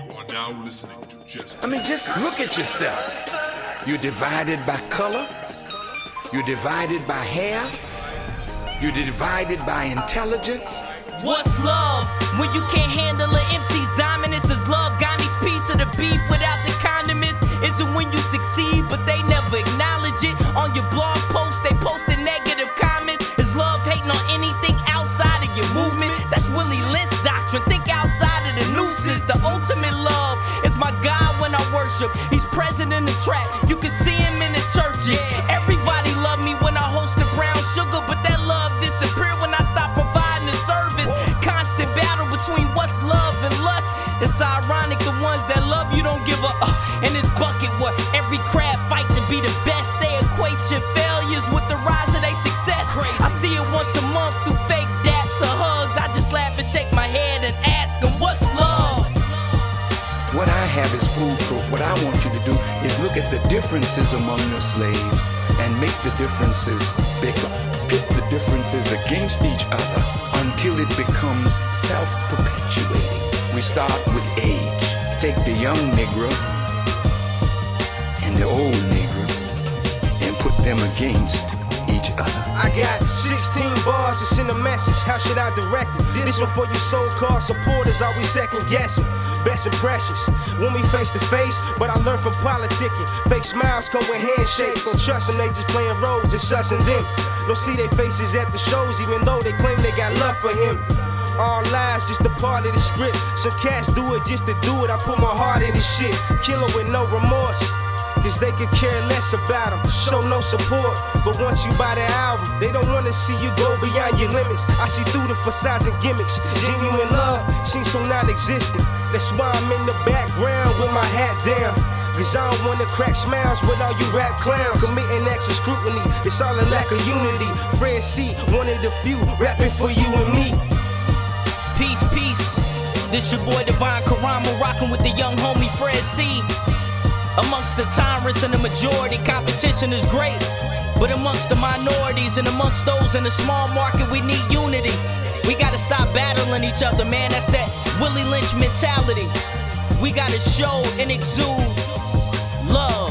You are now listening to Just. I mean, just look at yourself. You're divided by color. You're divided by hair. You're divided by intelligence. What's love when you can't handle an MC's dominance? Is love Gandhi's piece of the beef without the condiments? Is it when you succeed but they never acknowledge it? On your blog post, they post the negative comments. Is love hating on anything outside of your movement? That's Willie Lynch doctrine. Think outside of the ultimate love is my God when I worship. He's present in the track. You can see him in the churches. Everybody love me when I host the brown sugar, but that love disappear when I stop providing the service. Constant battle between what's love and lust. It's ironic have is foolproof. What I want you to do is look at the differences among the slaves and make the differences bigger. Pit the differences against each other until it becomes self perpetuating. We start with age. Take the young Negro and the old Negro and put them against each uh-huh. other. I got 16 bars to send a message. How should I direct it? This one for you so-called supporters, always second guessing. Best precious when we face to face, but I learned from politicking. Fake smiles come with handshakes. Don't trust them, they just playing roles. It's us and them. Don't see their faces at the shows, even though they claim they got love for him. All lies, just a part of the script. Some cats do it just to do it. I put my heart in this shit. Killer with no remorse. They could care less about them, show no support. But once you buy the album, they don't wanna see you go beyond your limits. I see through the facades and gimmicks. Genuine love seems so non existent. That's why I'm in the background with my hat down. Cause I don't wanna crack smiles with all you rap clowns. Committing extra scrutiny, it's all a lack of unity. Fredd C, one of the few, rapping for you and me. Peace, peace. This your boy Devine Carama rocking with the young homie Fredd C. Amongst the tyrants and the majority, competition is great. But amongst the minorities and amongst those in the small market, we need unity. We gotta stop battling each other, man. That's that Willie Lynch mentality. We gotta show and exude love.